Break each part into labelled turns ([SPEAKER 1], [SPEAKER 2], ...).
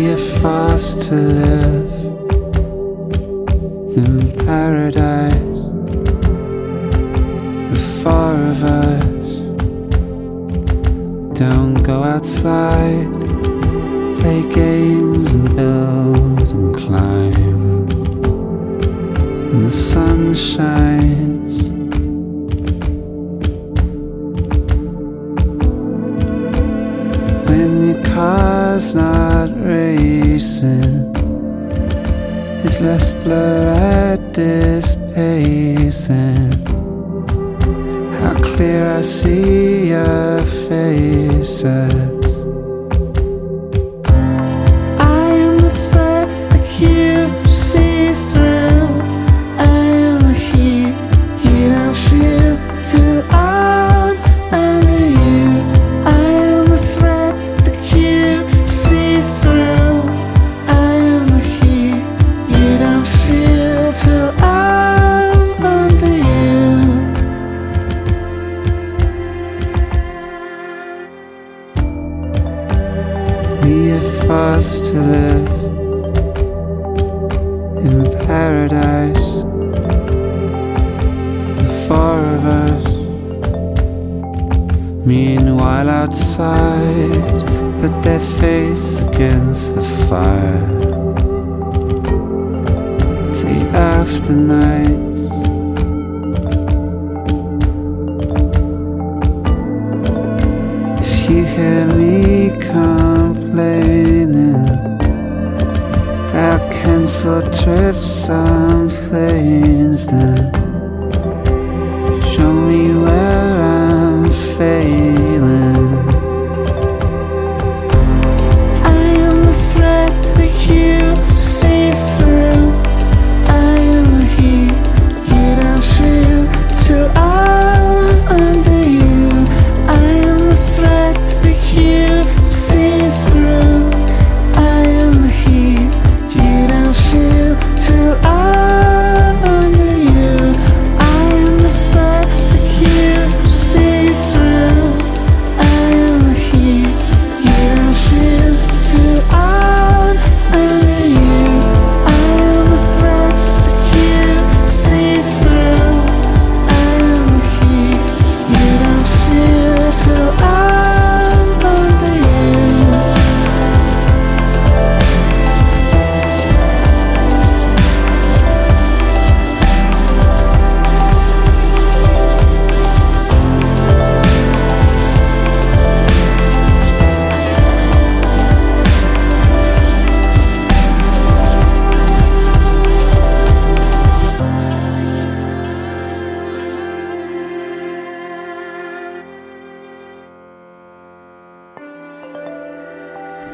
[SPEAKER 1] We are forced to live in paradise. The four of us don't go outside, play games and build and climb. And the sun car's not racing, it's less blur at this pace. And how clear I see your faces. Till I'm under you. We are forced to live in paradise. The four of us. Meanwhile, outside, put their face against the fire. After nights. If you hear me complaining about cancelled trips on planes,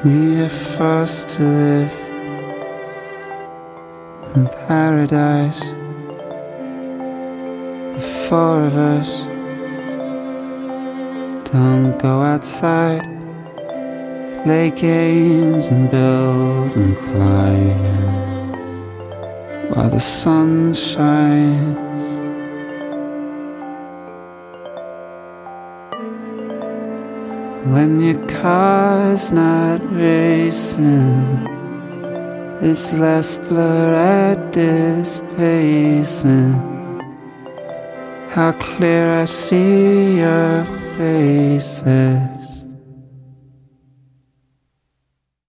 [SPEAKER 1] We are forced to live in paradise. The four of us don't go outside, play games and build and climb while the sun shines. When your car's not racing, it's less blur at this pace. And how clear I see your faces.